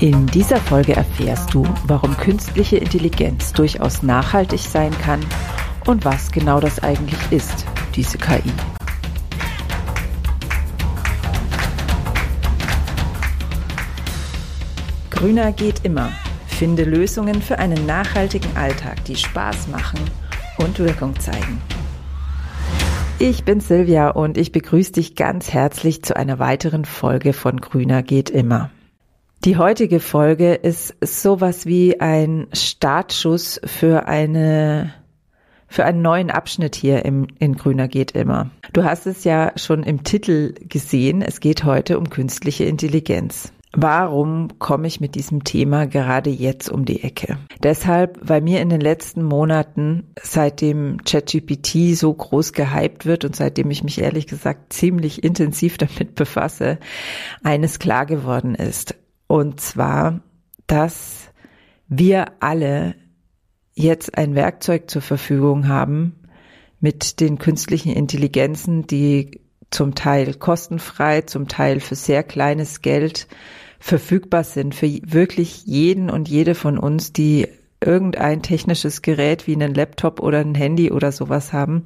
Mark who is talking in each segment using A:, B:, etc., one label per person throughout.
A: In dieser Folge erfährst du, warum künstliche Intelligenz durchaus nachhaltig sein kann und was genau das eigentlich ist, diese KI. Grüner geht immer. Finde Lösungen für einen nachhaltigen Alltag, die Spaß machen und Wirkung zeigen. Ich bin Silvia und ich begrüße dich ganz herzlich zu einer weiteren Folge von Grüner geht immer. Die heutige Folge ist sowas wie ein Startschuss für eine für einen neuen Abschnitt hier im, in Grüner geht immer. Du hast es ja schon im Titel gesehen. Es geht heute um künstliche Intelligenz. Warum komme ich mit diesem Thema gerade jetzt um die Ecke? Deshalb, weil mir in den letzten Monaten, seitdem ChatGPT so groß gehypt wird und seitdem ich mich ehrlich gesagt ziemlich intensiv damit befasse, eines klar geworden ist. Und zwar, dass wir alle jetzt ein Werkzeug zur Verfügung haben mit den künstlichen Intelligenzen, die zum Teil kostenfrei, zum Teil für sehr kleines Geld verfügbar sind für wirklich jeden und jede von uns, die irgendein technisches Gerät wie einen Laptop oder ein Handy oder sowas haben.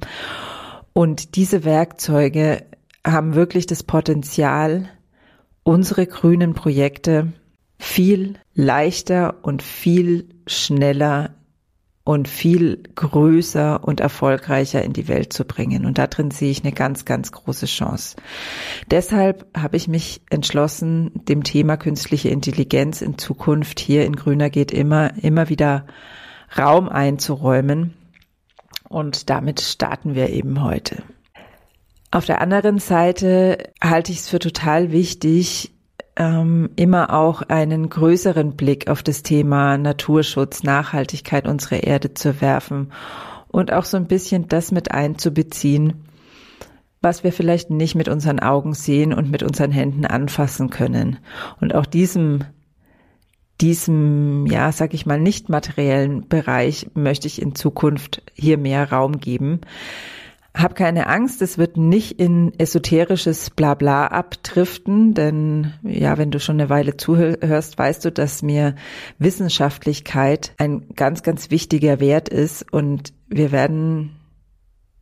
A: Und diese Werkzeuge haben wirklich das Potenzial, unsere grünen Projekte viel leichter und viel schneller und viel größer und erfolgreicher in die Welt zu bringen. Und da drin sehe ich eine ganz, ganz große Chance. Deshalb habe ich mich entschlossen, dem Thema künstliche Intelligenz in Zukunft hier in Grüner geht immer, immer wieder Raum einzuräumen. Und damit starten wir eben heute. Auf der anderen Seite halte ich es für total wichtig, ähm, immer auch einen größeren Blick auf das Thema Naturschutz, Nachhaltigkeit unserer Erde zu werfen und auch so ein bisschen das mit einzubeziehen, was wir vielleicht nicht mit unseren Augen sehen und mit unseren Händen anfassen können. Und auch diesem diesem, ja, sag ich mal, nicht materiellen Bereich möchte ich in Zukunft hier mehr Raum geben. Hab keine Angst, es wird nicht in esoterisches Blabla abdriften, denn ja, wenn du schon eine Weile zuhörst, weißt du, dass mir Wissenschaftlichkeit ein ganz, ganz wichtiger Wert ist und wir werden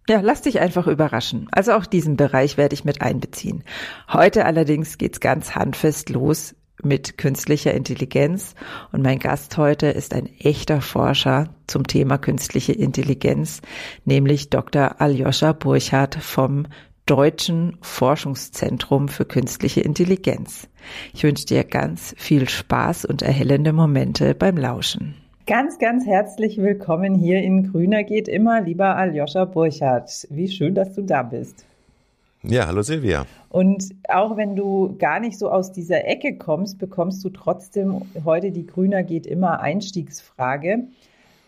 A: ja, lass dich einfach überraschen. Also auch diesen Bereich werde ich mit einbeziehen. Heute allerdings geht's ganz handfest los mit künstlicher Intelligenz und mein Gast heute ist ein echter Forscher zum Thema künstliche Intelligenz, nämlich Dr. Aljoscha Burchardt vom Deutschen Forschungszentrum für künstliche Intelligenz. Ich wünsche dir ganz viel Spaß und erhellende Momente beim Lauschen. Ganz, ganz herzlich willkommen hier in Grüner geht immer, lieber Aljoscha Burchardt. Wie schön, dass du da bist.
B: Ja, hallo Silvia.
A: Und auch wenn du gar nicht so aus dieser Ecke kommst, bekommst du trotzdem heute die Grüner geht immer Einstiegsfrage.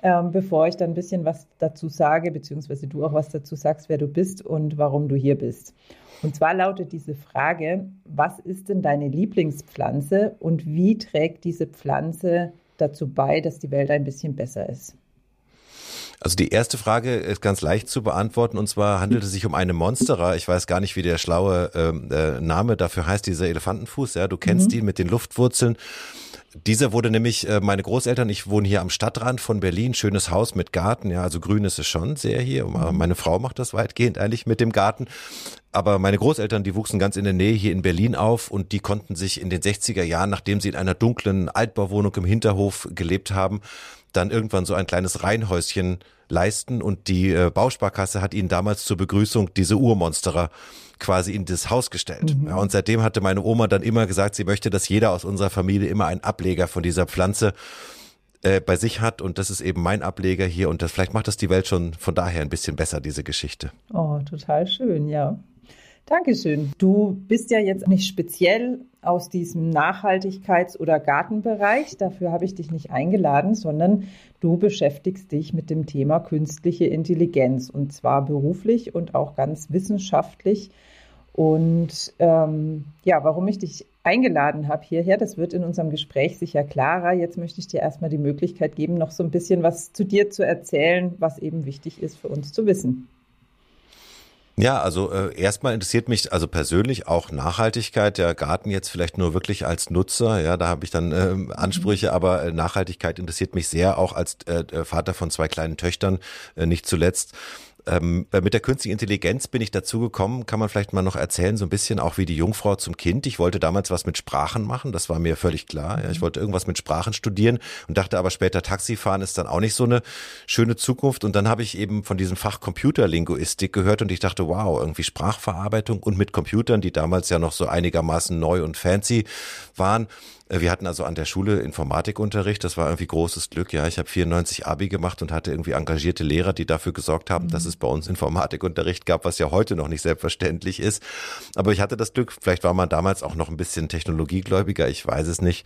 A: Ähm, bevor ich dann ein bisschen was dazu sage, beziehungsweise du auch was dazu sagst, wer du bist und warum du hier bist. Und zwar lautet diese Frage, was ist denn deine Lieblingspflanze und wie trägt diese Pflanze dazu bei, dass die Welt ein bisschen besser ist?
B: Also die erste Frage ist ganz leicht zu beantworten und zwar handelt es sich um eine Monstera. Ich weiß gar nicht, wie der schlaue ähm, äh, Name dafür heißt, dieser Elefantenfuß. Ja, du kennst mhm. ihn mit den Luftwurzeln. Dieser wurde nämlich, äh, meine Großeltern, ich wohne hier am Stadtrand von Berlin, schönes Haus mit Garten, ja, also grün ist es schon sehr hier. Mhm. Meine Frau macht das weitgehend eigentlich mit dem Garten. Aber meine Großeltern, die wuchsen ganz in der Nähe hier in Berlin auf und die konnten sich in den 60er Jahren, nachdem sie in einer dunklen Altbauwohnung im Hinterhof gelebt haben, dann irgendwann so ein kleines Reihenhäuschen leisten und die äh, Bausparkasse hat ihnen damals zur Begrüßung diese Urmonsterer quasi in das Haus gestellt. Mhm. Ja, und seitdem hatte meine Oma dann immer gesagt, sie möchte, dass jeder aus unserer Familie immer einen Ableger von dieser Pflanze äh, bei sich hat und das ist eben mein Ableger hier und das vielleicht macht das die Welt schon von daher ein bisschen besser diese Geschichte.
A: Oh, total schön, ja. Dankeschön. Du bist ja jetzt nicht speziell aus diesem Nachhaltigkeits- oder Gartenbereich. Dafür habe ich dich nicht eingeladen, sondern du beschäftigst dich mit dem Thema künstliche Intelligenz und zwar beruflich und auch ganz wissenschaftlich. Und ähm, ja, warum ich dich eingeladen habe hierher, das wird in unserem Gespräch sicher klarer. Jetzt möchte ich dir erstmal die Möglichkeit geben, noch so ein bisschen was zu dir zu erzählen, was eben wichtig ist für uns zu wissen.
B: Ja, also äh, erstmal interessiert mich also persönlich auch Nachhaltigkeit. Der Garten jetzt vielleicht nur wirklich als Nutzer, ja, da habe ich dann äh, Ansprüche, aber äh, Nachhaltigkeit interessiert mich sehr, auch als äh, Vater von zwei kleinen Töchtern, äh, nicht zuletzt. Ähm, mit der künstlichen Intelligenz bin ich dazu gekommen, kann man vielleicht mal noch erzählen, so ein bisschen auch wie die Jungfrau zum Kind. Ich wollte damals was mit Sprachen machen, das war mir völlig klar. Ja, ich mhm. wollte irgendwas mit Sprachen studieren und dachte aber später, Taxifahren ist dann auch nicht so eine schöne Zukunft. Und dann habe ich eben von diesem Fach Computerlinguistik gehört und ich dachte, wow, irgendwie Sprachverarbeitung und mit Computern, die damals ja noch so einigermaßen neu und fancy waren wir hatten also an der Schule Informatikunterricht, das war irgendwie großes Glück. Ja, ich habe 94 Abi gemacht und hatte irgendwie engagierte Lehrer, die dafür gesorgt haben, mhm. dass es bei uns Informatikunterricht gab, was ja heute noch nicht selbstverständlich ist. Aber ich hatte das Glück, vielleicht war man damals auch noch ein bisschen technologiegläubiger, ich weiß es nicht.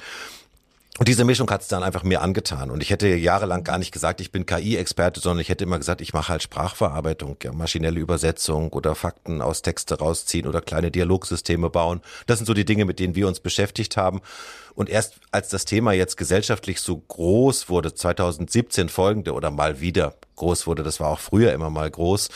B: Und diese Mischung hat es dann einfach mir angetan. Und ich hätte jahrelang gar nicht gesagt, ich bin KI-Experte, sondern ich hätte immer gesagt, ich mache halt Sprachverarbeitung, ja, maschinelle Übersetzung oder Fakten aus Texte rausziehen oder kleine Dialogsysteme bauen. Das sind so die Dinge, mit denen wir uns beschäftigt haben. Und erst als das Thema jetzt gesellschaftlich so groß wurde, 2017 folgende oder mal wieder groß wurde, das war auch früher immer mal groß,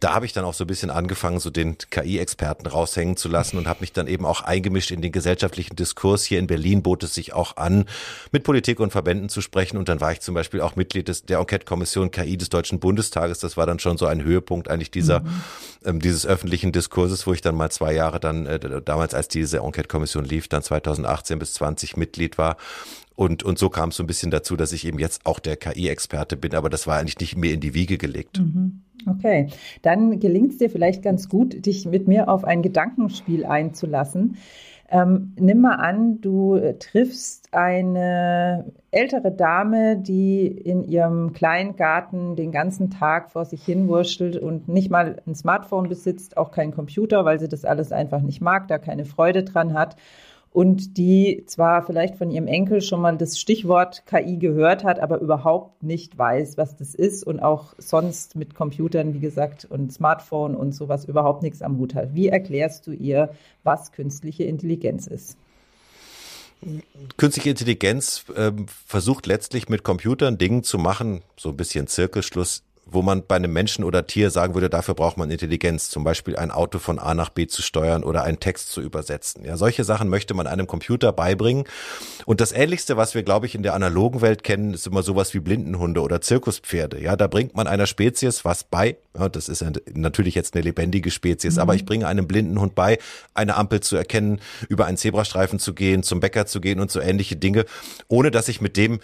B: da habe ich dann auch so ein bisschen angefangen, so den KI-Experten raushängen zu lassen und habe mich dann eben auch eingemischt in den gesellschaftlichen Diskurs. Hier in Berlin bot es sich auch an, mit Politik und Verbänden zu sprechen. Und dann war ich zum Beispiel auch Mitglied des, der Enquete-Kommission KI des Deutschen Bundestages. Das war dann schon so ein Höhepunkt eigentlich dieser, mhm. ähm, dieses öffentlichen Diskurses, wo ich dann mal zwei Jahre dann, äh, damals als diese Enquete-Kommission lief, dann 2018 bis 20 Mitglied war. Und, und so kam es so ein bisschen dazu, dass ich eben jetzt auch der KI-Experte bin, aber das war eigentlich nicht mehr in die Wiege gelegt.
A: Mhm. Okay, dann gelingt es dir vielleicht ganz gut, dich mit mir auf ein Gedankenspiel einzulassen. Ähm, nimm mal an, du triffst eine ältere Dame, die in ihrem kleinen Garten den ganzen Tag vor sich hin wurschtelt und nicht mal ein Smartphone besitzt, auch keinen Computer, weil sie das alles einfach nicht mag, da keine Freude dran hat und die zwar vielleicht von ihrem Enkel schon mal das Stichwort KI gehört hat, aber überhaupt nicht weiß, was das ist und auch sonst mit Computern, wie gesagt, und Smartphone und sowas überhaupt nichts am Hut hat. Wie erklärst du ihr, was künstliche Intelligenz ist?
B: Künstliche Intelligenz äh, versucht letztlich mit Computern Dinge zu machen, so ein bisschen Zirkelschluss wo man bei einem Menschen oder Tier sagen würde, dafür braucht man Intelligenz, zum Beispiel ein Auto von A nach B zu steuern oder einen Text zu übersetzen. Ja, solche Sachen möchte man einem Computer beibringen. Und das Ähnlichste, was wir, glaube ich, in der analogen Welt kennen, ist immer sowas wie Blindenhunde oder Zirkuspferde. Ja, da bringt man einer Spezies was bei. Ja, das ist natürlich jetzt eine lebendige Spezies, mhm. aber ich bringe einem Blindenhund bei, eine Ampel zu erkennen, über einen Zebrastreifen zu gehen, zum Bäcker zu gehen und so ähnliche Dinge, ohne dass ich mit dem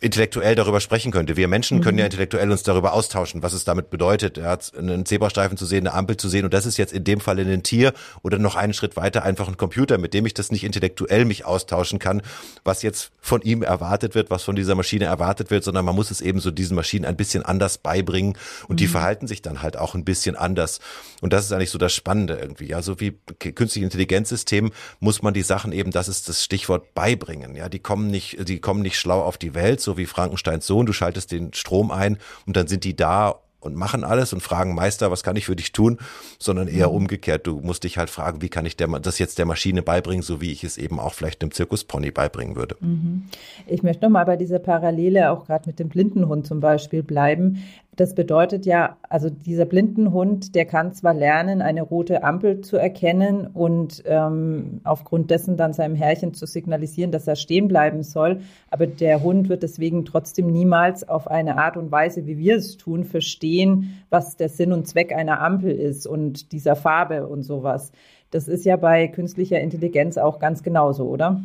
B: intellektuell darüber sprechen könnte. Wir Menschen können ja mhm. intellektuell uns darüber austauschen, was es damit bedeutet, ja, einen Zebrastreifen zu sehen, eine Ampel zu sehen und das ist jetzt in dem Fall in ein Tier oder noch einen Schritt weiter einfach ein Computer, mit dem ich das nicht intellektuell mich austauschen kann, was jetzt von ihm erwartet wird, was von dieser Maschine erwartet wird, sondern man muss es eben so diesen Maschinen ein bisschen anders beibringen und mhm. die verhalten sich dann halt auch ein bisschen anders und das ist eigentlich so das Spannende irgendwie, ja, so wie künstliche Intelligenzsystem muss man die Sachen eben, das ist das Stichwort beibringen, ja, die kommen nicht, die kommen nicht schlau auf die Welt, so wie Frankensteins Sohn. Du schaltest den Strom ein und dann sind die da und machen alles und fragen Meister, was kann ich für dich tun, sondern eher mhm. umgekehrt. Du musst dich halt fragen, wie kann ich der, das jetzt der Maschine beibringen, so wie ich es eben auch vielleicht einem Zirkuspony beibringen würde. Mhm.
A: Ich möchte nochmal bei dieser Parallele auch gerade mit dem Blindenhund zum Beispiel bleiben. Das bedeutet ja, also dieser Blindenhund, der kann zwar lernen, eine rote Ampel zu erkennen und ähm, aufgrund dessen dann seinem Herrchen zu signalisieren, dass er stehen bleiben soll, aber der Hund wird deswegen trotzdem niemals auf eine Art und Weise, wie wir es tun, verstehen, was der Sinn und Zweck einer Ampel ist und dieser Farbe und sowas. Das ist ja bei künstlicher Intelligenz auch ganz genauso, oder?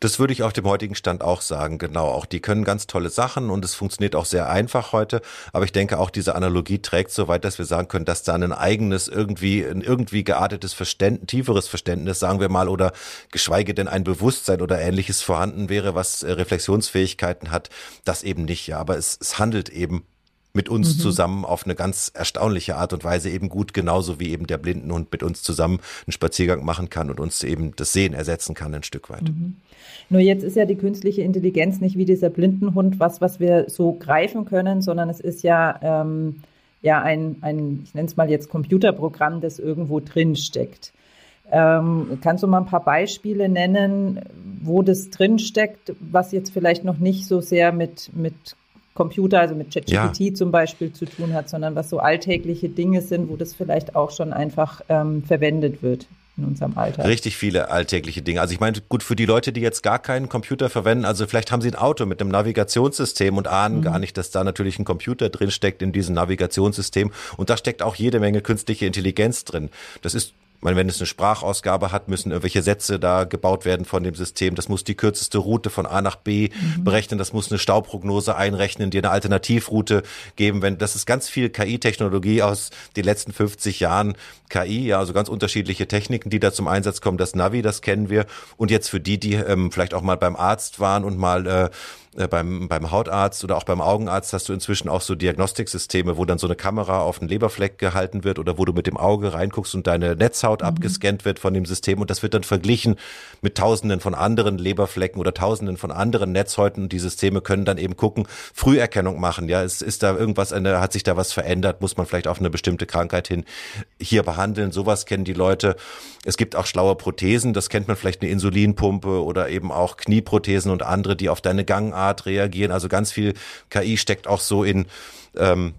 B: Das würde ich auf dem heutigen Stand auch sagen, genau. Auch die können ganz tolle Sachen und es funktioniert auch sehr einfach heute. Aber ich denke auch diese Analogie trägt so weit, dass wir sagen können, dass da ein eigenes, irgendwie, ein irgendwie geartetes Verständnis, tieferes Verständnis, sagen wir mal, oder geschweige denn ein Bewusstsein oder ähnliches vorhanden wäre, was äh, Reflexionsfähigkeiten hat. Das eben nicht, ja. Aber es, es handelt eben mit uns mhm. zusammen auf eine ganz erstaunliche Art und Weise eben gut, genauso wie eben der Blindenhund mit uns zusammen einen Spaziergang machen kann und uns eben das Sehen ersetzen kann ein Stück weit. Mhm.
A: Nur jetzt ist ja die künstliche Intelligenz nicht wie dieser Blindenhund was, was wir so greifen können, sondern es ist ja, ähm, ja ein, ein, ich nenne es mal jetzt Computerprogramm, das irgendwo drin steckt. Ähm, kannst du mal ein paar Beispiele nennen, wo das drin steckt, was jetzt vielleicht noch nicht so sehr mit, mit Computer, also mit ChatGPT ja. zum Beispiel zu tun hat, sondern was so alltägliche Dinge sind, wo das vielleicht auch schon einfach ähm, verwendet wird in unserem Alltag.
B: Richtig viele alltägliche Dinge. Also ich meine, gut, für die Leute, die jetzt gar keinen Computer verwenden, also vielleicht haben sie ein Auto mit einem Navigationssystem und ahnen mhm. gar nicht, dass da natürlich ein Computer drin steckt in diesem Navigationssystem. Und da steckt auch jede Menge künstliche Intelligenz drin. Das ist meine, wenn es eine Sprachausgabe hat, müssen irgendwelche Sätze da gebaut werden von dem System. Das muss die kürzeste Route von A nach B mhm. berechnen. Das muss eine Stauprognose einrechnen, dir eine Alternativroute geben. Wenn, das ist ganz viel KI-Technologie aus den letzten 50 Jahren. KI, ja, also ganz unterschiedliche Techniken, die da zum Einsatz kommen. Das Navi, das kennen wir. Und jetzt für die, die ähm, vielleicht auch mal beim Arzt waren und mal äh, äh, beim, beim Hautarzt oder auch beim Augenarzt hast du inzwischen auch so Diagnostiksysteme, wo dann so eine Kamera auf den Leberfleck gehalten wird oder wo du mit dem Auge reinguckst und deine Netzhaut mhm. abgescannt wird von dem System. Und das wird dann verglichen mit tausenden von anderen Leberflecken oder tausenden von anderen Netzhäuten. Und die Systeme können dann eben gucken, Früherkennung machen, ja, ist, ist da irgendwas, eine, hat sich da was verändert, muss man vielleicht auf eine bestimmte Krankheit hin hier behandeln, sowas kennen die Leute. Es gibt auch schlaue Prothesen, das kennt man vielleicht eine Insulinpumpe oder eben auch Knieprothesen und andere, die auf deine Gangart Art reagieren. Also ganz viel KI steckt auch so in ähm,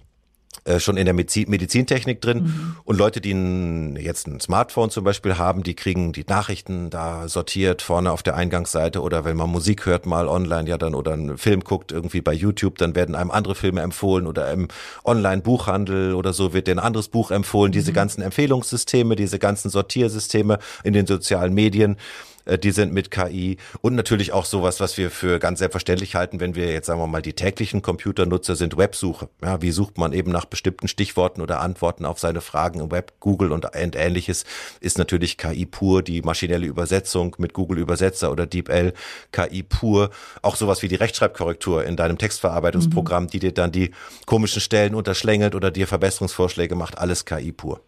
B: äh, schon in der Medizin, Medizintechnik drin. Mhm. Und Leute, die ein, jetzt ein Smartphone zum Beispiel haben, die kriegen die Nachrichten da sortiert vorne auf der Eingangsseite oder wenn man Musik hört mal online, ja dann oder einen Film guckt irgendwie bei YouTube, dann werden einem andere Filme empfohlen oder im Online-Buchhandel oder so wird dir ein anderes Buch empfohlen. Diese mhm. ganzen Empfehlungssysteme, diese ganzen Sortiersysteme in den sozialen Medien äh, die sind mit KI und natürlich auch sowas, was wir für ganz selbstverständlich halten, wenn wir jetzt sagen wir mal die täglichen Computernutzer sind Websuche. Ja, wie sucht man eben nach bestimmten Stichworten oder Antworten auf seine Fragen im Web, Google und ähnliches ist natürlich KI pur, die maschinelle Übersetzung mit Google Übersetzer oder DeepL, KI pur, auch sowas wie die Rechtschreibkorrektur in deinem Textverarbeitungsprogramm, mhm. die dir dann die komischen Stellen unterschlängelt oder dir Verbesserungsvorschläge macht, alles KI pur.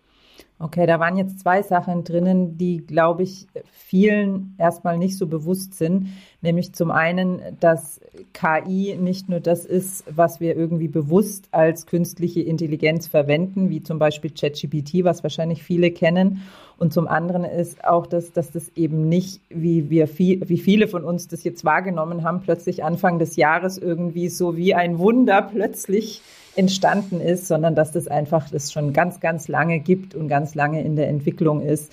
A: Okay, da waren jetzt zwei Sachen drinnen, die, glaube ich, vielen erstmal nicht so bewusst sind. Nämlich zum einen, dass KI nicht nur das ist, was wir irgendwie bewusst als künstliche Intelligenz verwenden, wie zum Beispiel ChatGPT, was wahrscheinlich viele kennen. Und zum anderen ist auch das, dass das eben nicht, wie wir viel, wie viele von uns das jetzt wahrgenommen haben, plötzlich Anfang des Jahres irgendwie so wie ein Wunder plötzlich entstanden ist, sondern dass das einfach das schon ganz, ganz lange gibt und ganz lange in der Entwicklung ist.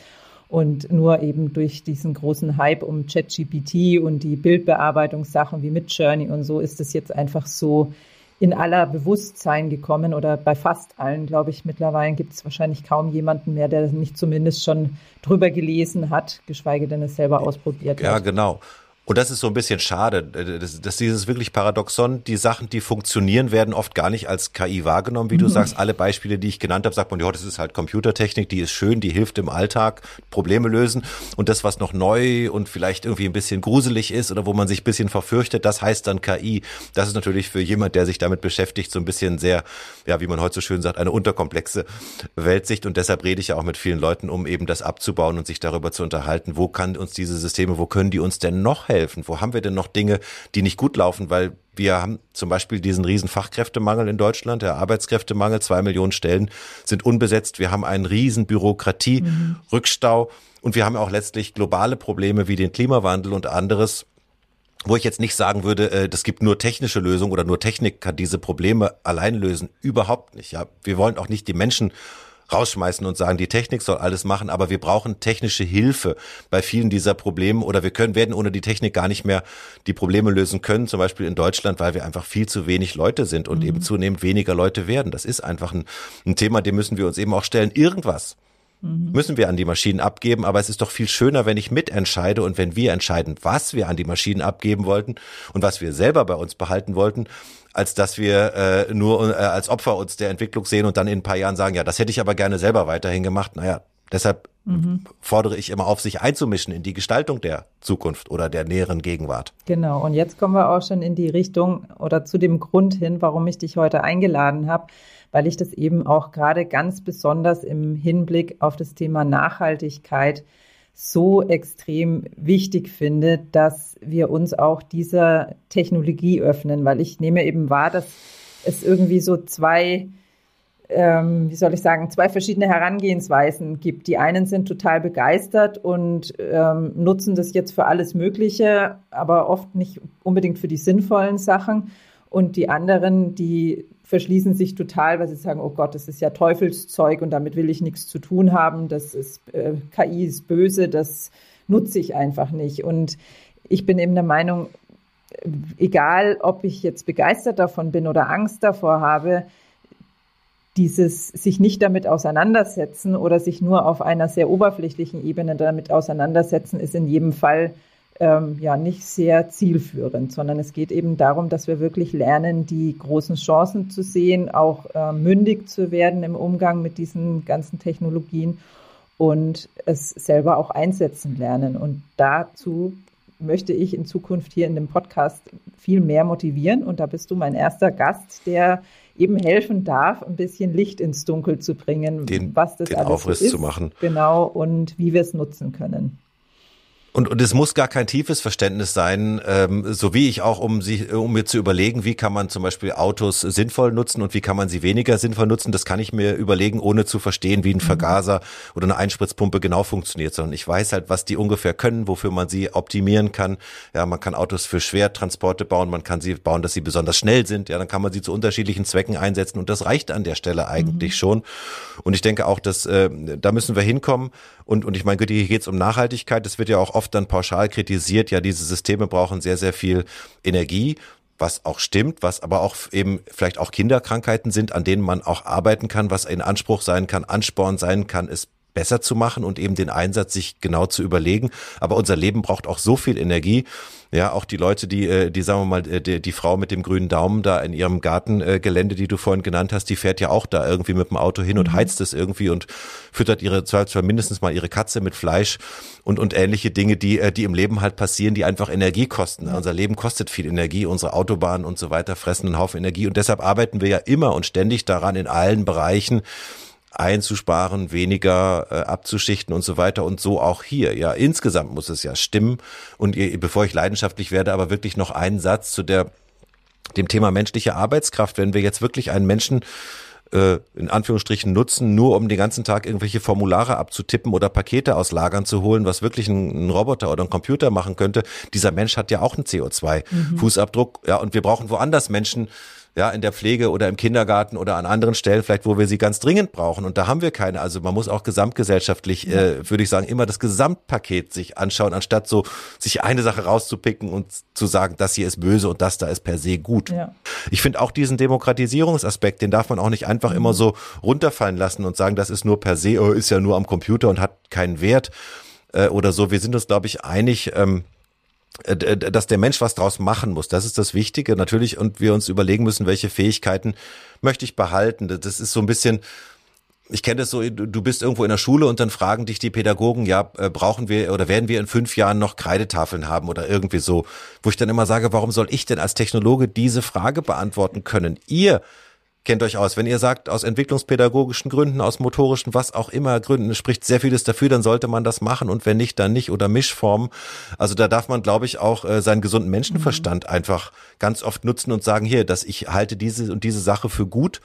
A: Und nur eben durch diesen großen Hype um ChatGPT und die Bildbearbeitungssachen wie Midjourney und so ist es jetzt einfach so in aller Bewusstsein gekommen oder bei fast allen, glaube ich, mittlerweile gibt es wahrscheinlich kaum jemanden mehr, der nicht zumindest schon drüber gelesen hat, geschweige denn es selber ausprobiert
B: ja,
A: hat.
B: Ja, genau. Und das ist so ein bisschen schade, äh, dass, dass dieses wirklich Paradoxon, die Sachen, die funktionieren, werden oft gar nicht als KI wahrgenommen. Wie mhm. du sagst, alle Beispiele, die ich genannt habe, sagt man, ja, das ist halt Computertechnik, die ist schön, die hilft im Alltag, Probleme lösen. Und das, was noch neu und vielleicht irgendwie ein bisschen gruselig ist oder wo man sich ein bisschen verfürchtet, das heißt dann KI. Das ist natürlich für jemand, der sich damit beschäftigt, so ein bisschen sehr, ja, wie man heute so schön sagt, eine unterkomplexe Weltsicht. Und deshalb rede ich ja auch mit vielen Leuten, um eben das abzubauen und sich darüber zu unterhalten, wo kann uns diese Systeme, wo können die uns denn noch helfen? Helfen? Wo haben wir denn noch Dinge, die nicht gut laufen? Weil wir haben zum Beispiel diesen riesen Fachkräftemangel in Deutschland, der Arbeitskräftemangel, zwei Millionen Stellen sind unbesetzt. Wir haben einen riesen Bürokratie-Rückstau und wir haben auch letztlich globale Probleme wie den Klimawandel und anderes wo ich jetzt nicht sagen würde, äh, das gibt nur technische Lösungen oder nur Technik kann diese Probleme allein lösen. Überhaupt nicht. Ja, wir wollen auch nicht die Menschen rausschmeißen und sagen, die Technik soll alles machen, aber wir brauchen technische Hilfe bei vielen dieser Probleme oder wir können, werden ohne die Technik gar nicht mehr die Probleme lösen können, zum Beispiel in Deutschland, weil wir einfach viel zu wenig Leute sind und mhm. eben zunehmend weniger Leute werden. Das ist einfach ein, ein Thema, dem müssen wir uns eben auch stellen. Irgendwas mhm. müssen wir an die Maschinen abgeben, aber es ist doch viel schöner, wenn ich mitentscheide und wenn wir entscheiden, was wir an die Maschinen abgeben wollten und was wir selber bei uns behalten wollten, als dass wir äh, nur äh, als Opfer uns der Entwicklung sehen und dann in ein paar Jahren sagen, ja, das hätte ich aber gerne selber weiterhin gemacht. Naja, deshalb mhm. fordere ich immer auf, sich einzumischen in die Gestaltung der Zukunft oder der näheren Gegenwart.
A: Genau, und jetzt kommen wir auch schon in die Richtung oder zu dem Grund hin, warum ich dich heute eingeladen habe, weil ich das eben auch gerade ganz besonders im Hinblick auf das Thema Nachhaltigkeit so extrem wichtig finde, dass wir uns auch dieser Technologie öffnen, weil ich nehme eben wahr, dass es irgendwie so zwei, ähm, wie soll ich sagen, zwei verschiedene Herangehensweisen gibt. Die einen sind total begeistert und ähm, nutzen das jetzt für alles Mögliche, aber oft nicht unbedingt für die sinnvollen Sachen. Und die anderen, die verschließen sich total, weil sie sagen, oh Gott, das ist ja Teufelszeug und damit will ich nichts zu tun haben. Das ist, äh, KI ist böse, das nutze ich einfach nicht. Und ich bin eben der Meinung, egal ob ich jetzt begeistert davon bin oder Angst davor habe, dieses sich nicht damit auseinandersetzen oder sich nur auf einer sehr oberflächlichen Ebene damit auseinandersetzen, ist in jedem Fall ähm, ja nicht sehr zielführend, sondern es geht eben darum, dass wir wirklich lernen, die großen Chancen zu sehen, auch äh, mündig zu werden im Umgang mit diesen ganzen Technologien und es selber auch einsetzen lernen. Und dazu möchte ich in Zukunft hier in dem Podcast viel mehr motivieren. Und da bist du mein erster Gast, der eben helfen darf, ein bisschen Licht ins Dunkel zu bringen,
B: den, was das den alles Aufriss ist, zu machen.
A: Genau, und wie wir es nutzen können.
B: Und, und es muss gar kein tiefes Verständnis sein, ähm, so wie ich auch, um sie, um mir zu überlegen, wie kann man zum Beispiel Autos sinnvoll nutzen und wie kann man sie weniger sinnvoll nutzen. Das kann ich mir überlegen, ohne zu verstehen, wie ein mhm. Vergaser oder eine Einspritzpumpe genau funktioniert, sondern ich weiß halt, was die ungefähr können, wofür man sie optimieren kann. Ja, man kann Autos für Schwertransporte bauen, man kann sie bauen, dass sie besonders schnell sind. Ja, dann kann man sie zu unterschiedlichen Zwecken einsetzen und das reicht an der Stelle eigentlich mhm. schon. Und ich denke auch, dass äh, da müssen wir hinkommen. Und, und ich meine, hier geht es um Nachhaltigkeit. Das wird ja auch oft dann pauschal kritisiert. Ja, diese Systeme brauchen sehr, sehr viel Energie was auch stimmt, was aber auch eben vielleicht auch Kinderkrankheiten sind, an denen man auch arbeiten kann, was in Anspruch sein kann, Ansporn sein kann, es besser zu machen und eben den Einsatz sich genau zu überlegen. Aber unser Leben braucht auch so viel Energie. Ja, auch die Leute, die, äh, die sagen wir mal, äh, die, die Frau mit dem grünen Daumen da in ihrem Gartengelände, die du vorhin genannt hast, die fährt ja auch da irgendwie mit dem Auto hin und mhm. heizt es irgendwie und füttert ihre, zwar mindestens mal ihre Katze mit Fleisch und, und ähnliche Dinge, die, äh, die im Leben halt passieren, die einfach Energie kosten. Unser Leben kostet viel Energie, unsere Autobahnen und so weiter fressen einen Haufen Energie und deshalb arbeiten wir ja immer und ständig daran in allen Bereichen, einzusparen, weniger äh, abzuschichten und so weiter und so auch hier. Ja, insgesamt muss es ja stimmen. Und ihr, bevor ich leidenschaftlich werde, aber wirklich noch einen Satz zu der dem Thema menschliche Arbeitskraft. Wenn wir jetzt wirklich einen Menschen äh, in Anführungsstrichen nutzen, nur um den ganzen Tag irgendwelche Formulare abzutippen oder Pakete aus Lagern zu holen, was wirklich ein, ein Roboter oder ein Computer machen könnte. Dieser Mensch hat ja auch einen CO2-Fußabdruck. Mhm. Ja, und wir brauchen woanders Menschen, ja, in der Pflege oder im Kindergarten oder an anderen Stellen vielleicht, wo wir sie ganz dringend brauchen. Und da haben wir keine. Also man muss auch gesamtgesellschaftlich, äh, würde ich sagen, immer das Gesamtpaket sich anschauen, anstatt so sich eine Sache rauszupicken und zu sagen, das hier ist böse und das da ist per se gut. Ja. Ich finde auch diesen Demokratisierungsaspekt, den darf man auch nicht einfach mhm. immer so runterfallen lassen und sagen, das ist nur per se, oh, ist ja nur am Computer und hat keinen Wert äh, oder so. Wir sind uns, glaube ich, einig, ähm, äh, dass der Mensch was draus machen muss. Das ist das Wichtige natürlich und wir uns überlegen müssen, welche Fähigkeiten möchte ich behalten. Das ist so ein bisschen, ich kenne das so, du bist irgendwo in der Schule und dann fragen dich die Pädagogen, ja, äh, brauchen wir oder werden wir in fünf Jahren noch Kreidetafeln haben oder irgendwie so, wo ich dann immer sage, warum soll ich denn als Technologe diese Frage beantworten können? Ihr kennt euch aus. Wenn ihr sagt, aus entwicklungspädagogischen Gründen, aus motorischen, was auch immer Gründen, spricht sehr vieles dafür, dann sollte man das machen und wenn nicht, dann nicht oder Mischformen. Also da darf man, glaube ich, auch äh, seinen gesunden Menschenverstand mhm. einfach ganz oft nutzen und sagen, hier, dass ich halte diese und diese Sache für gut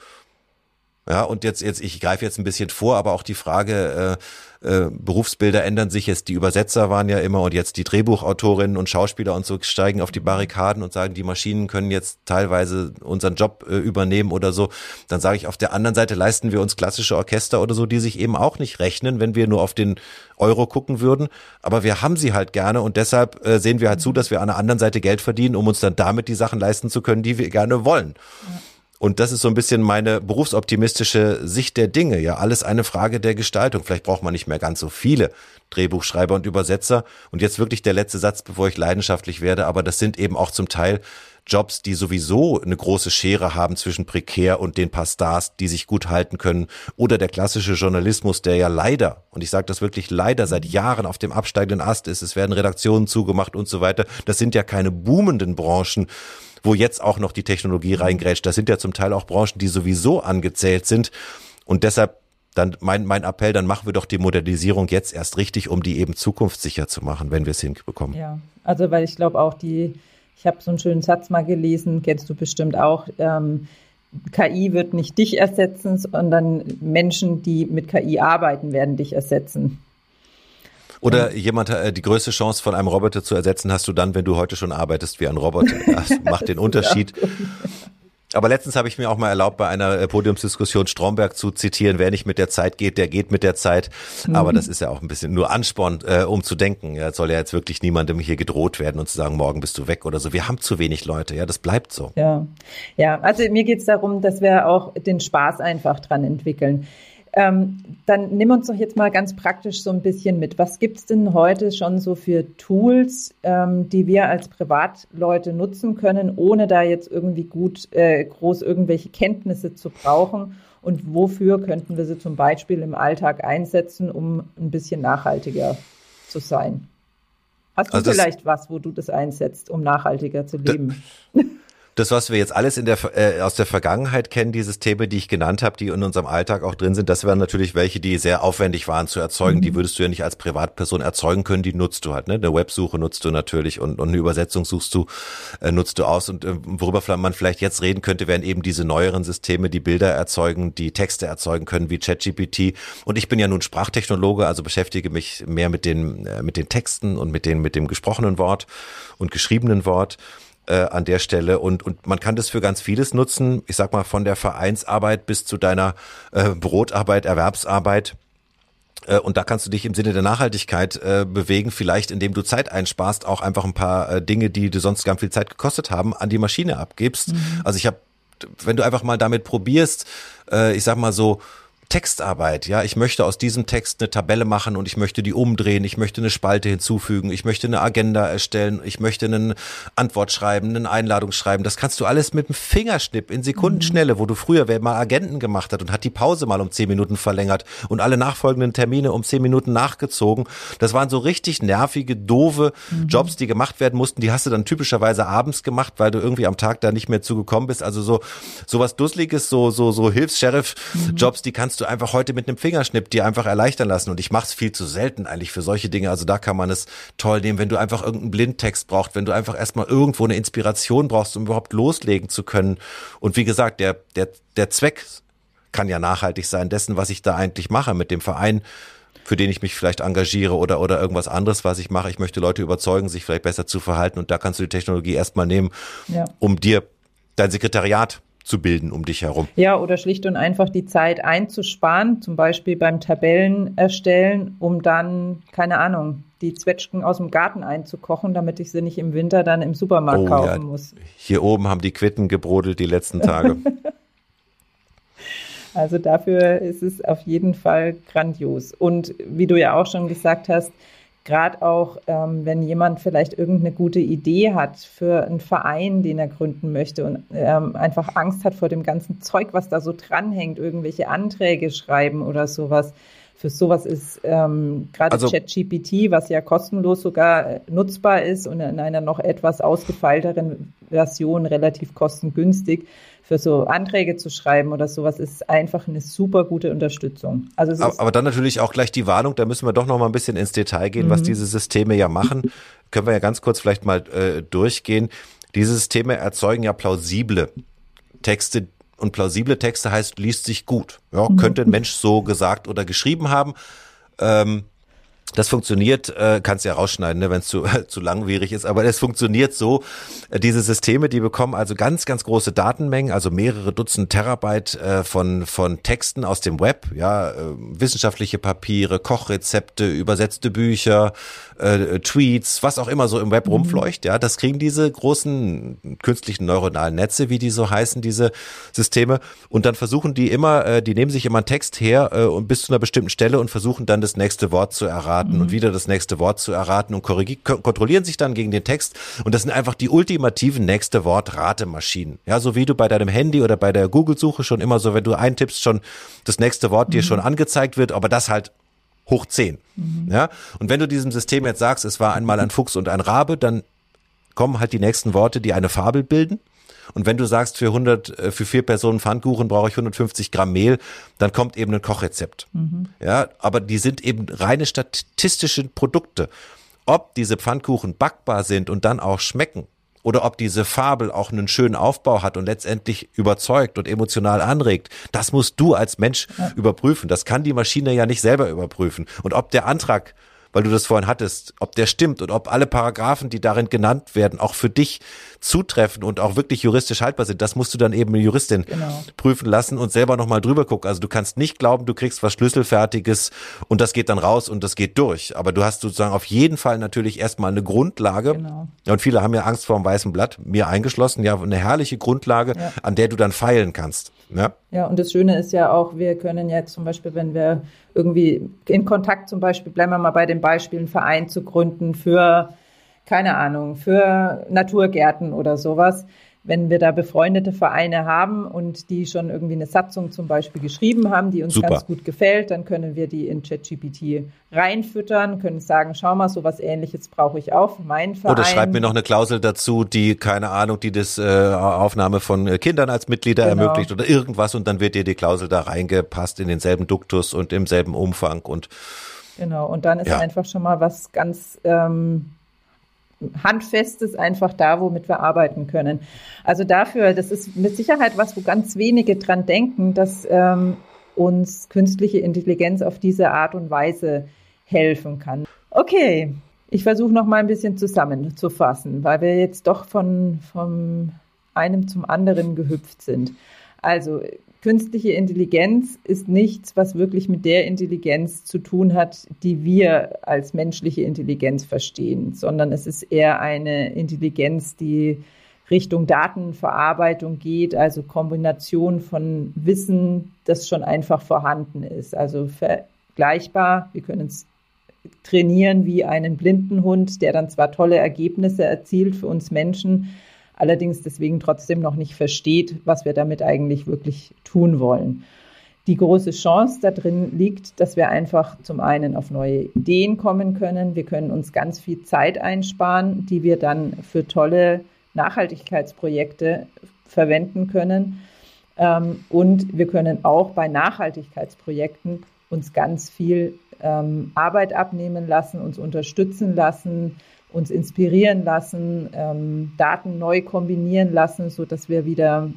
B: ja, und jetzt, jetzt, ich greife jetzt ein bisschen vor, aber auch die Frage, äh, äh, Berufsbilder ändern sich jetzt. Die Übersetzer waren ja immer und jetzt die Drehbuchautorinnen und Schauspieler und so steigen auf die Barrikaden und sagen, die Maschinen können jetzt teilweise unseren Job äh, übernehmen oder so. Dann sage ich, auf der anderen Seite leisten wir uns klassische Orchester oder so, die sich eben auch nicht rechnen, wenn wir nur auf den Euro gucken würden. Aber wir haben sie halt gerne und deshalb äh, sehen wir halt zu, dass wir an der anderen Seite Geld verdienen, um uns dann damit die Sachen leisten zu können, die wir gerne wollen. Ja. Und das ist so ein bisschen meine berufsoptimistische Sicht der Dinge. Ja, alles eine Frage der Gestaltung. Vielleicht braucht man nicht mehr ganz so viele Drehbuchschreiber und Übersetzer. Und jetzt wirklich der letzte Satz, bevor ich leidenschaftlich werde. Aber das sind eben auch zum Teil Jobs, die sowieso eine große Schere haben zwischen prekär und den paar Stars, die sich gut halten können. Oder der klassische Journalismus, der ja leider, und ich sage das wirklich leider, seit Jahren auf dem absteigenden Ast ist. Es werden Redaktionen zugemacht und so weiter. Das sind ja keine boomenden Branchen wo jetzt auch noch die Technologie reingrätscht. Das sind ja zum Teil auch Branchen, die sowieso angezählt sind. Und deshalb dann mein, mein Appell, dann machen wir doch die Modernisierung jetzt erst richtig, um die eben zukunftssicher zu machen, wenn wir es hinbekommen.
A: Ja, also weil ich glaube auch die, ich habe so einen schönen Satz mal gelesen, kennst du bestimmt auch, ähm, KI wird nicht dich ersetzen, sondern Menschen, die mit KI arbeiten, werden dich ersetzen.
B: Oder jemand äh, die größte Chance von einem Roboter zu ersetzen hast du dann, wenn du heute schon arbeitest wie ein Roboter. Das macht den Unterschied. Aber letztens habe ich mir auch mal erlaubt, bei einer äh, Podiumsdiskussion Stromberg zu zitieren, wer nicht mit der Zeit geht, der geht mit der Zeit. Mhm. Aber das ist ja auch ein bisschen nur Ansporn, äh, um zu denken. Ja, soll ja jetzt wirklich niemandem hier gedroht werden und zu sagen, morgen bist du weg oder so. Wir haben zu wenig Leute, ja, das bleibt so.
A: Ja, ja also mir geht es darum, dass wir auch den Spaß einfach dran entwickeln. Ähm, dann nimm uns doch jetzt mal ganz praktisch so ein bisschen mit. Was gibt es denn heute schon so für Tools, ähm, die wir als Privatleute nutzen können, ohne da jetzt irgendwie gut äh, groß irgendwelche Kenntnisse zu brauchen? Und wofür könnten wir sie zum Beispiel im Alltag einsetzen, um ein bisschen nachhaltiger zu sein? Hast du also vielleicht was, wo du das einsetzt, um nachhaltiger zu leben?
B: das, was wir jetzt alles in der, äh, aus der Vergangenheit kennen, die Systeme, die ich genannt habe, die in unserem Alltag auch drin sind, das wären natürlich welche, die sehr aufwendig waren zu erzeugen. Mhm. Die würdest du ja nicht als Privatperson erzeugen können, die nutzt du halt. Ne? Eine Websuche nutzt du natürlich und, und eine Übersetzung suchst du, äh, nutzt du aus. Und äh, worüber man vielleicht jetzt reden könnte, wären eben diese neueren Systeme, die Bilder erzeugen, die Texte erzeugen können, wie ChatGPT. Und ich bin ja nun Sprachtechnologe, also beschäftige mich mehr mit den, äh, mit den Texten und mit, den, mit dem gesprochenen Wort und geschriebenen Wort äh, an der Stelle und, und man kann das für ganz vieles nutzen. Ich sag mal von der Vereinsarbeit bis zu deiner äh, Brotarbeit, Erwerbsarbeit. Äh, und da kannst du dich im Sinne der Nachhaltigkeit äh, bewegen, vielleicht indem du Zeit einsparst, auch einfach ein paar äh, Dinge, die dir sonst ganz viel Zeit gekostet haben, an die Maschine abgibst. Mhm. Also ich habe, wenn du einfach mal damit probierst, äh, ich sag mal so, Textarbeit. Ja, ich möchte aus diesem Text eine Tabelle machen und ich möchte die umdrehen. Ich möchte eine Spalte hinzufügen. Ich möchte eine Agenda erstellen. Ich möchte einen Antwort schreiben, eine Einladung schreiben. Das kannst du alles mit dem Fingerschnipp in Sekundenschnelle, wo du früher, wer mal Agenten gemacht hat und hat die Pause mal um zehn Minuten verlängert und alle nachfolgenden Termine um zehn Minuten nachgezogen. Das waren so richtig nervige, doofe mhm. Jobs, die gemacht werden mussten. Die hast du dann typischerweise abends gemacht, weil du irgendwie am Tag da nicht mehr zugekommen bist. Also so, so was Dusseliges, so, so, so Hilfs-Sheriff-Jobs, die kannst du einfach heute mit einem Fingerschnipp dir einfach erleichtern lassen. Und ich mache es viel zu selten eigentlich für solche Dinge. Also da kann man es toll nehmen, wenn du einfach irgendeinen Blindtext brauchst, wenn du einfach erstmal irgendwo eine Inspiration brauchst, um überhaupt loslegen zu können. Und wie gesagt, der, der, der Zweck kann ja nachhaltig sein dessen, was ich da eigentlich mache mit dem Verein für den ich mich vielleicht engagiere oder, oder irgendwas anderes, was ich mache. Ich möchte Leute überzeugen, sich vielleicht besser zu verhalten und da kannst du die Technologie erstmal nehmen, ja. um dir dein Sekretariat zu bilden um dich herum.
A: Ja, oder schlicht und einfach die Zeit einzusparen, zum Beispiel beim Tabellen erstellen, um dann, keine Ahnung, die Zwetschgen aus dem Garten einzukochen, damit ich sie nicht im Winter dann im Supermarkt oh, kaufen ja. muss.
B: Hier oben haben die Quitten gebrodelt die letzten Tage.
A: also dafür ist es auf jeden Fall grandios. Und wie du ja auch schon gesagt hast, gerade auch, ähm, wenn jemand vielleicht irgendeine gute Idee hat für einen Verein, den er gründen möchte und ähm, einfach Angst hat vor dem ganzen Zeug, was da so dranhängt, irgendwelche Anträge schreiben oder sowas. Für sowas ist ähm, gerade also, ChatGPT, was ja kostenlos sogar äh, nutzbar ist und in einer noch etwas ausgefeilteren Version relativ kostengünstig, für so Anträge zu schreiben oder sowas ist einfach eine super gute Unterstützung.
B: Also aber, aber, dann natürlich auch gleich die Warnung, da müssen wir doch noch mal ein bisschen ins Detail gehen, mhm. was diese Systeme ja machen. Können wir ja ganz kurz vielleicht mal äh, durchgehen. Diese Systeme erzeugen ja plausible Texte, und plausible Texte heißt, liest sich gut. Ja, mhm. könnte ein Mensch so gesagt oder geschrieben haben. Ähm, das funktioniert, äh, kannst ja rausschneiden, ne, wenn es zu, zu langwierig ist, aber es funktioniert so. Äh, diese Systeme, die bekommen also ganz, ganz große Datenmengen, also mehrere Dutzend Terabyte äh, von, von Texten aus dem Web, ja, äh, wissenschaftliche Papiere, Kochrezepte, übersetzte Bücher, äh, Tweets, was auch immer so im Web mhm. rumfleucht, ja, das kriegen diese großen künstlichen neuronalen Netze, wie die so heißen, diese Systeme. Und dann versuchen die immer, äh, die nehmen sich immer einen Text her äh, und bis zu einer bestimmten Stelle und versuchen dann das nächste Wort zu erraten mhm. und wieder das nächste Wort zu erraten und kontrollieren sich dann gegen den Text. Und das sind einfach die ultimativen nächste Wort-Ratemaschinen. Ja, so wie du bei deinem Handy oder bei der Google-Suche schon immer so, wenn du eintippst, schon das nächste Wort mhm. dir schon angezeigt wird, aber das halt hoch zehn. Mhm. Ja, und wenn du diesem System jetzt sagst, es war einmal ein Fuchs und ein Rabe, dann kommen halt die nächsten Worte, die eine Fabel bilden. Und wenn du sagst, für 100, äh, für vier Personen Pfannkuchen brauche ich 150 Gramm Mehl, dann kommt eben ein Kochrezept. Mhm. Ja, aber die sind eben reine statistische Produkte. Ob diese Pfannkuchen backbar sind und dann auch schmecken, oder ob diese Fabel auch einen schönen Aufbau hat und letztendlich überzeugt und emotional anregt, das musst du als Mensch ja. überprüfen. Das kann die Maschine ja nicht selber überprüfen. Und ob der Antrag weil du das vorhin hattest, ob der stimmt und ob alle Paragraphen, die darin genannt werden, auch für dich zutreffen und auch wirklich juristisch haltbar sind, das musst du dann eben eine Juristin genau. prüfen lassen und selber nochmal drüber gucken. Also du kannst nicht glauben, du kriegst was Schlüsselfertiges und das geht dann raus und das geht durch. Aber du hast sozusagen auf jeden Fall natürlich erstmal eine Grundlage. Genau. Und viele haben ja Angst vor dem weißen Blatt, mir eingeschlossen, ja, eine herrliche Grundlage, ja. an der du dann feilen kannst. Ja.
A: ja, und das Schöne ist ja auch, wir können jetzt zum Beispiel, wenn wir irgendwie in Kontakt zum Beispiel, bleiben wir mal bei den Beispielen, Verein zu gründen für keine Ahnung, für Naturgärten oder sowas. Wenn wir da befreundete Vereine haben und die schon irgendwie eine Satzung zum Beispiel geschrieben haben, die uns Super. ganz gut gefällt, dann können wir die in ChatGPT reinfüttern, können sagen, schau mal, sowas ähnliches brauche ich auch für meinen Verein.
B: Oder schreib mir noch eine Klausel dazu, die, keine Ahnung, die das äh, Aufnahme von Kindern als Mitglieder genau. ermöglicht oder irgendwas und dann wird dir die Klausel da reingepasst in denselben Duktus und im selben Umfang und
A: Genau, und dann ist ja. einfach schon mal was ganz ähm, Handfestes einfach da, womit wir arbeiten können. Also dafür, das ist mit Sicherheit was, wo ganz wenige dran denken, dass ähm, uns künstliche Intelligenz auf diese Art und Weise helfen kann. Okay, ich versuche noch mal ein bisschen zusammenzufassen, weil wir jetzt doch von, von einem zum anderen gehüpft sind. Also künstliche Intelligenz ist nichts, was wirklich mit der Intelligenz zu tun hat, die wir als menschliche Intelligenz verstehen, sondern es ist eher eine Intelligenz, die Richtung Datenverarbeitung geht, also Kombination von Wissen, das schon einfach vorhanden ist. Also vergleichbar, wir können es trainieren wie einen blinden Hund, der dann zwar tolle Ergebnisse erzielt für uns Menschen, allerdings deswegen trotzdem noch nicht versteht, was wir damit eigentlich wirklich tun wollen. Die große Chance da drin liegt, dass wir einfach zum einen auf neue Ideen kommen können. Wir können uns ganz viel Zeit einsparen, die wir dann für tolle Nachhaltigkeitsprojekte verwenden können. Ähm, und wir können auch bei Nachhaltigkeitsprojekten uns ganz viel ähm, Arbeit abnehmen lassen, uns unterstützen lassen, uns inspirieren lassen, ähm, Daten neu kombinieren lassen, so dass wir wieder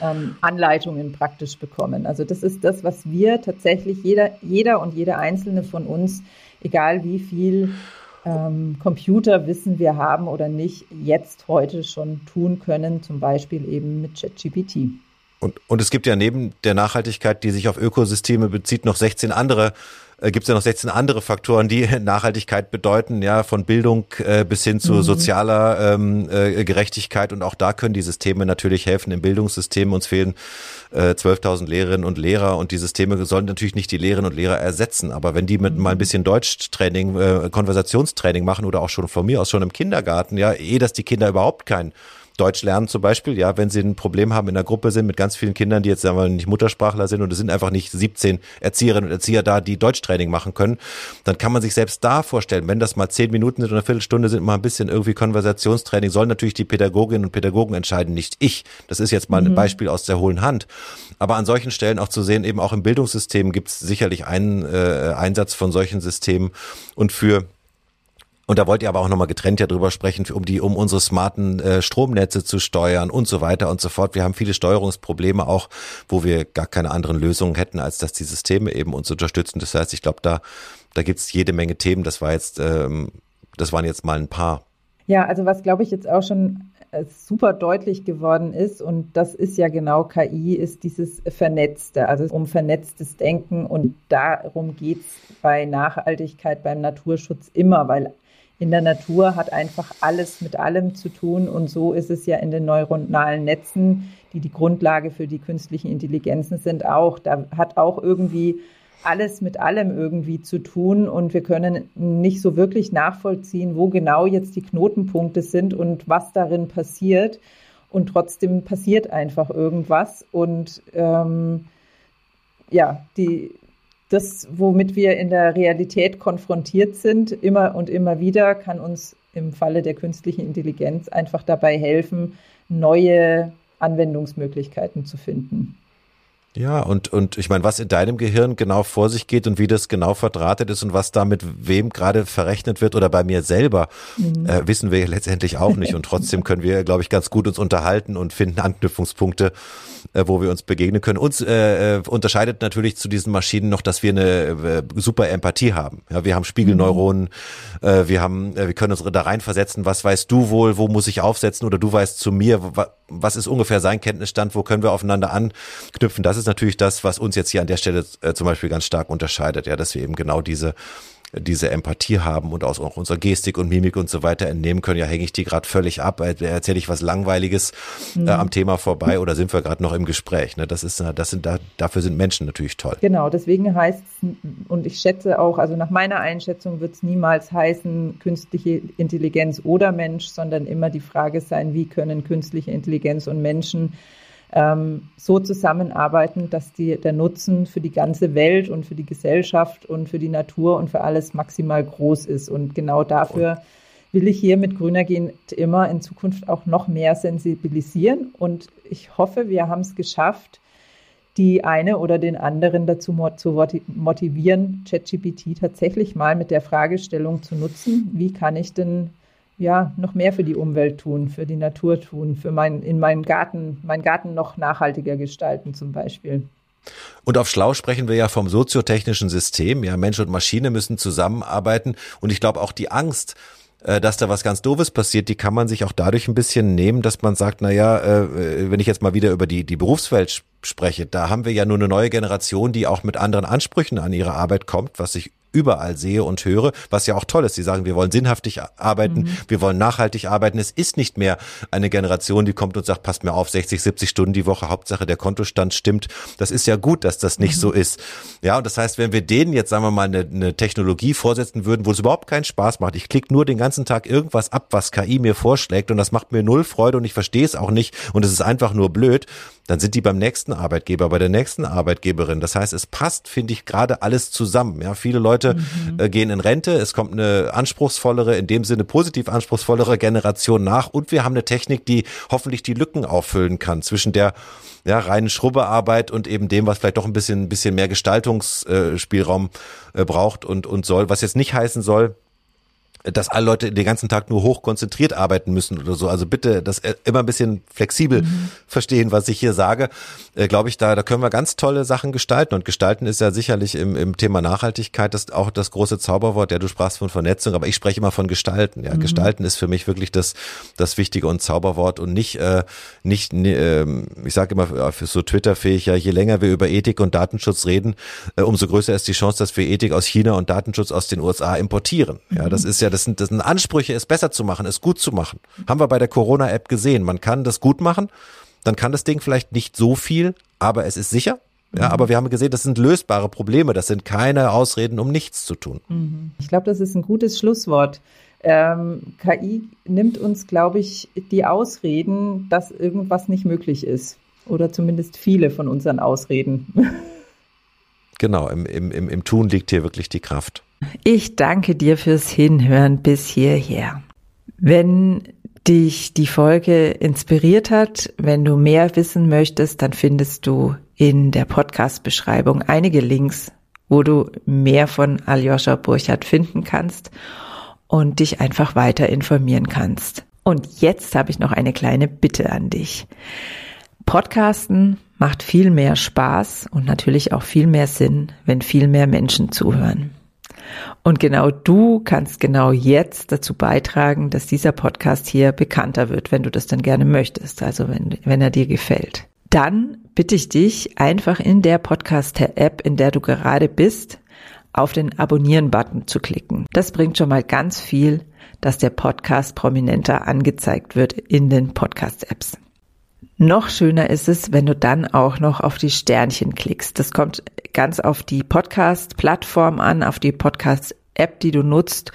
A: ähm, Anleitungen praktisch bekommen. Also das ist das, was wir tatsächlich jeder, jeder und jede einzelne von uns, egal wie viel ähm, Computerwissen wir haben oder nicht, jetzt heute schon tun können, zum Beispiel eben mit ChatGPT.
B: Und, und es gibt ja neben der Nachhaltigkeit, die sich auf Ökosysteme bezieht, noch 16 andere äh, gibt es ja noch 16 andere Faktoren, die Nachhaltigkeit bedeuten, ja, von Bildung äh, bis hin zu mhm. sozialer ähm, äh, Gerechtigkeit. Und auch da können die Systeme natürlich helfen im Bildungssystem. Uns fehlen äh, 12.000 Lehrerinnen und Lehrer und die Systeme sollen natürlich nicht die Lehrerinnen und Lehrer ersetzen. Aber wenn die mit mhm. mal ein bisschen Deutschtraining, äh, Konversationstraining machen oder auch schon von mir aus schon im Kindergarten, ja, eh, dass die Kinder überhaupt kein Deutsch lernen zum Beispiel, ja, wenn sie ein Problem haben in der Gruppe sind mit ganz vielen Kindern, die jetzt sagen wir nicht Muttersprachler sind und es sind einfach nicht 17 Erzieherinnen und Erzieher da, die Deutschtraining machen können, dann kann man sich selbst da vorstellen, wenn das mal zehn Minuten sind oder eine Viertelstunde sind, mal ein bisschen irgendwie Konversationstraining, sollen natürlich die Pädagoginnen und Pädagogen entscheiden, nicht ich. Das ist jetzt mal ein mhm. Beispiel aus der hohlen Hand. Aber an solchen Stellen auch zu sehen, eben auch im Bildungssystem gibt es sicherlich einen äh, Einsatz von solchen Systemen und für und da wollt ihr aber auch nochmal getrennt ja drüber sprechen, um die, um unsere smarten äh, Stromnetze zu steuern und so weiter und so fort. Wir haben viele Steuerungsprobleme auch, wo wir gar keine anderen Lösungen hätten, als dass die Systeme eben uns unterstützen. Das heißt, ich glaube, da, da gibt's jede Menge Themen. Das war jetzt, ähm, das waren jetzt mal ein paar.
A: Ja, also was glaube ich jetzt auch schon super deutlich geworden ist, und das ist ja genau KI, ist dieses Vernetzte, also um vernetztes Denken. Und darum geht's bei Nachhaltigkeit, beim Naturschutz immer, weil in der Natur hat einfach alles mit allem zu tun. Und so ist es ja in den neuronalen Netzen, die die Grundlage für die künstlichen Intelligenzen sind, auch. Da hat auch irgendwie alles mit allem irgendwie zu tun und wir können nicht so wirklich nachvollziehen, wo genau jetzt die Knotenpunkte sind und was darin passiert. Und trotzdem passiert einfach irgendwas. Und ähm, ja, die, das, womit wir in der Realität konfrontiert sind, immer und immer wieder, kann uns im Falle der künstlichen Intelligenz einfach dabei helfen, neue Anwendungsmöglichkeiten zu finden.
B: Ja, und, und ich meine, was in deinem Gehirn genau vor sich geht und wie das genau verdrahtet ist und was da mit wem gerade verrechnet wird oder bei mir selber, mhm. äh, wissen wir letztendlich auch nicht. Und trotzdem können wir, glaube ich, ganz gut uns unterhalten und finden Anknüpfungspunkte, äh, wo wir uns begegnen können. Uns äh, äh unterscheidet natürlich zu diesen Maschinen noch, dass wir eine äh, super Empathie haben. Ja, wir haben Spiegelneuronen, mhm. äh, wir haben, wir können uns da reinversetzen, was weißt du wohl, wo muss ich aufsetzen oder du weißt zu mir, was ist ungefähr sein Kenntnisstand, wo können wir aufeinander anknüpfen. Das ist natürlich das, was uns jetzt hier an der Stelle äh, zum Beispiel ganz stark unterscheidet, ja, dass wir eben genau diese diese Empathie haben und aus auch unserer Gestik und Mimik und so weiter entnehmen können, ja, hänge ich die gerade völlig ab, äh, erzähle ich was Langweiliges äh, mhm. am Thema vorbei oder sind wir gerade noch im Gespräch. Ne? Das ist, das sind, da, dafür sind Menschen natürlich toll.
A: Genau, deswegen heißt es, und ich schätze auch, also nach meiner Einschätzung wird es niemals heißen, künstliche Intelligenz oder Mensch, sondern immer die Frage sein, wie können künstliche Intelligenz und Menschen ähm, so zusammenarbeiten, dass die, der Nutzen für die ganze Welt und für die Gesellschaft und für die Natur und für alles maximal groß ist. Und genau dafür will ich hier mit Grüner Gehen immer in Zukunft auch noch mehr sensibilisieren. Und ich hoffe, wir haben es geschafft, die eine oder den anderen dazu zu motivieren, ChatGPT tatsächlich mal mit der Fragestellung zu nutzen, wie kann ich denn ja, noch mehr für die Umwelt tun, für die Natur tun, für mein, in meinen Garten, meinen Garten noch nachhaltiger gestalten zum Beispiel.
B: Und auf Schlau sprechen wir ja vom soziotechnischen System. Ja, Mensch und Maschine müssen zusammenarbeiten. Und ich glaube auch die Angst, äh, dass da was ganz Doofes passiert, die kann man sich auch dadurch ein bisschen nehmen, dass man sagt, na ja, äh, wenn ich jetzt mal wieder über die, die Berufswelt spreche, da haben wir ja nur eine neue Generation, die auch mit anderen Ansprüchen an ihre Arbeit kommt, was ich überall sehe und höre, was ja auch toll ist. Sie sagen, wir wollen sinnhaftig arbeiten, mhm. wir wollen nachhaltig arbeiten. Es ist nicht mehr eine Generation, die kommt und sagt, passt mir auf, 60, 70 Stunden die Woche, Hauptsache der Kontostand stimmt. Das ist ja gut, dass das nicht mhm. so ist. Ja, und das heißt, wenn wir denen jetzt, sagen wir mal, eine, eine Technologie vorsetzen würden, wo es überhaupt keinen Spaß macht, ich klicke nur den ganzen Tag irgendwas ab, was KI mir vorschlägt und das macht mir null Freude und ich verstehe es auch nicht und es ist einfach nur blöd, dann sind die beim nächsten Arbeitgeber, bei der nächsten Arbeitgeberin. Das heißt, es passt, finde ich, gerade alles zusammen. Ja, viele Leute mhm. äh, gehen in Rente, es kommt eine anspruchsvollere, in dem Sinne positiv anspruchsvollere Generation nach und wir haben eine Technik, die hoffentlich die Lücken auffüllen kann zwischen der ja, reinen Schrubbearbeit und eben dem, was vielleicht doch ein bisschen, ein bisschen mehr Gestaltungsspielraum äh, braucht und, und soll. Was jetzt nicht heißen soll, dass alle Leute den ganzen Tag nur hoch konzentriert arbeiten müssen oder so. Also bitte das äh, immer ein bisschen flexibel mhm. verstehen, was ich hier sage. Äh, Glaube ich, da, da können wir ganz tolle Sachen gestalten. Und gestalten ist ja sicherlich im, im Thema Nachhaltigkeit das auch das große Zauberwort. Ja, du sprachst von Vernetzung, aber ich spreche immer von Gestalten. Ja, mhm. Gestalten ist für mich wirklich das, das Wichtige und Zauberwort und nicht, äh, nicht, äh, ich sage immer für so Twitter-fähig, ja, je länger wir über Ethik und Datenschutz reden, äh, umso größer ist die Chance, dass wir Ethik aus China und Datenschutz aus den USA importieren. Ja, das mhm. ist ja das sind, das sind Ansprüche, es besser zu machen, es gut zu machen. Haben wir bei der Corona-App gesehen. Man kann das gut machen, dann kann das Ding vielleicht nicht so viel, aber es ist sicher. Ja, mhm. aber wir haben gesehen, das sind lösbare Probleme. Das sind keine Ausreden, um nichts zu tun.
A: Mhm. Ich glaube, das ist ein gutes Schlusswort. Ähm, KI nimmt uns, glaube ich, die Ausreden, dass irgendwas nicht möglich ist. Oder zumindest viele von unseren Ausreden.
B: Genau, im, im, im Tun liegt hier wirklich die Kraft.
A: Ich danke dir fürs Hinhören bis hierher. Wenn dich die Folge inspiriert hat, wenn du mehr wissen möchtest, dann findest du in der Podcast-Beschreibung einige Links, wo du mehr von Aljoscha Burchardt finden kannst und dich einfach weiter informieren kannst. Und jetzt habe ich noch eine kleine Bitte an dich. Podcasten macht viel mehr Spaß und natürlich auch viel mehr Sinn, wenn viel mehr Menschen zuhören. Und genau du kannst genau jetzt dazu beitragen, dass dieser Podcast hier bekannter wird, wenn du das dann gerne möchtest, also wenn, wenn er dir gefällt. Dann bitte ich dich, einfach in der Podcast-App, in der du gerade bist, auf den Abonnieren-Button zu klicken. Das bringt schon mal ganz viel, dass der Podcast prominenter angezeigt wird in den Podcast-Apps. Noch schöner ist es, wenn du dann auch noch auf die Sternchen klickst. Das kommt ganz auf die Podcast-Plattform an, auf die Podcast-App, die du nutzt,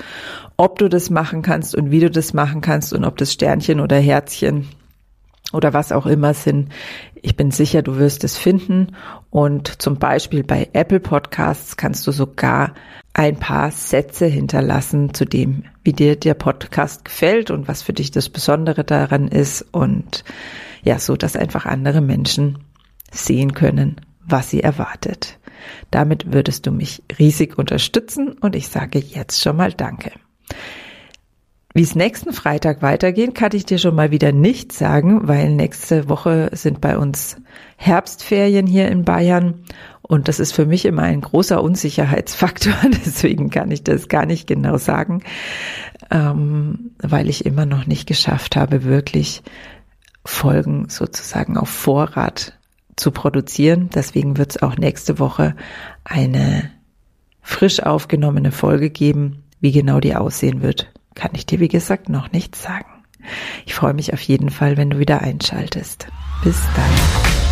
A: ob du das machen kannst und wie du das machen kannst und ob das Sternchen oder Herzchen oder was auch immer sind. Ich bin sicher, du wirst es finden. Und zum Beispiel bei Apple Podcasts kannst du sogar ein paar Sätze hinterlassen zu dem, wie dir der Podcast gefällt und was für dich das Besondere daran ist und ja, so dass einfach andere Menschen sehen können, was sie erwartet. Damit würdest du mich riesig unterstützen und ich sage jetzt schon mal Danke. Wie es nächsten Freitag weitergeht, kann ich dir schon mal wieder nicht sagen, weil nächste Woche sind bei uns Herbstferien hier in Bayern und das ist für mich immer ein großer Unsicherheitsfaktor. Deswegen kann ich das gar nicht genau sagen, ähm, weil ich immer noch nicht geschafft habe, wirklich Folgen sozusagen auf Vorrat zu produzieren. Deswegen wird es auch nächste Woche eine frisch aufgenommene Folge geben. Wie genau die aussehen wird, kann ich dir, wie gesagt, noch nicht sagen. Ich freue mich auf jeden Fall, wenn du wieder einschaltest. Bis dann.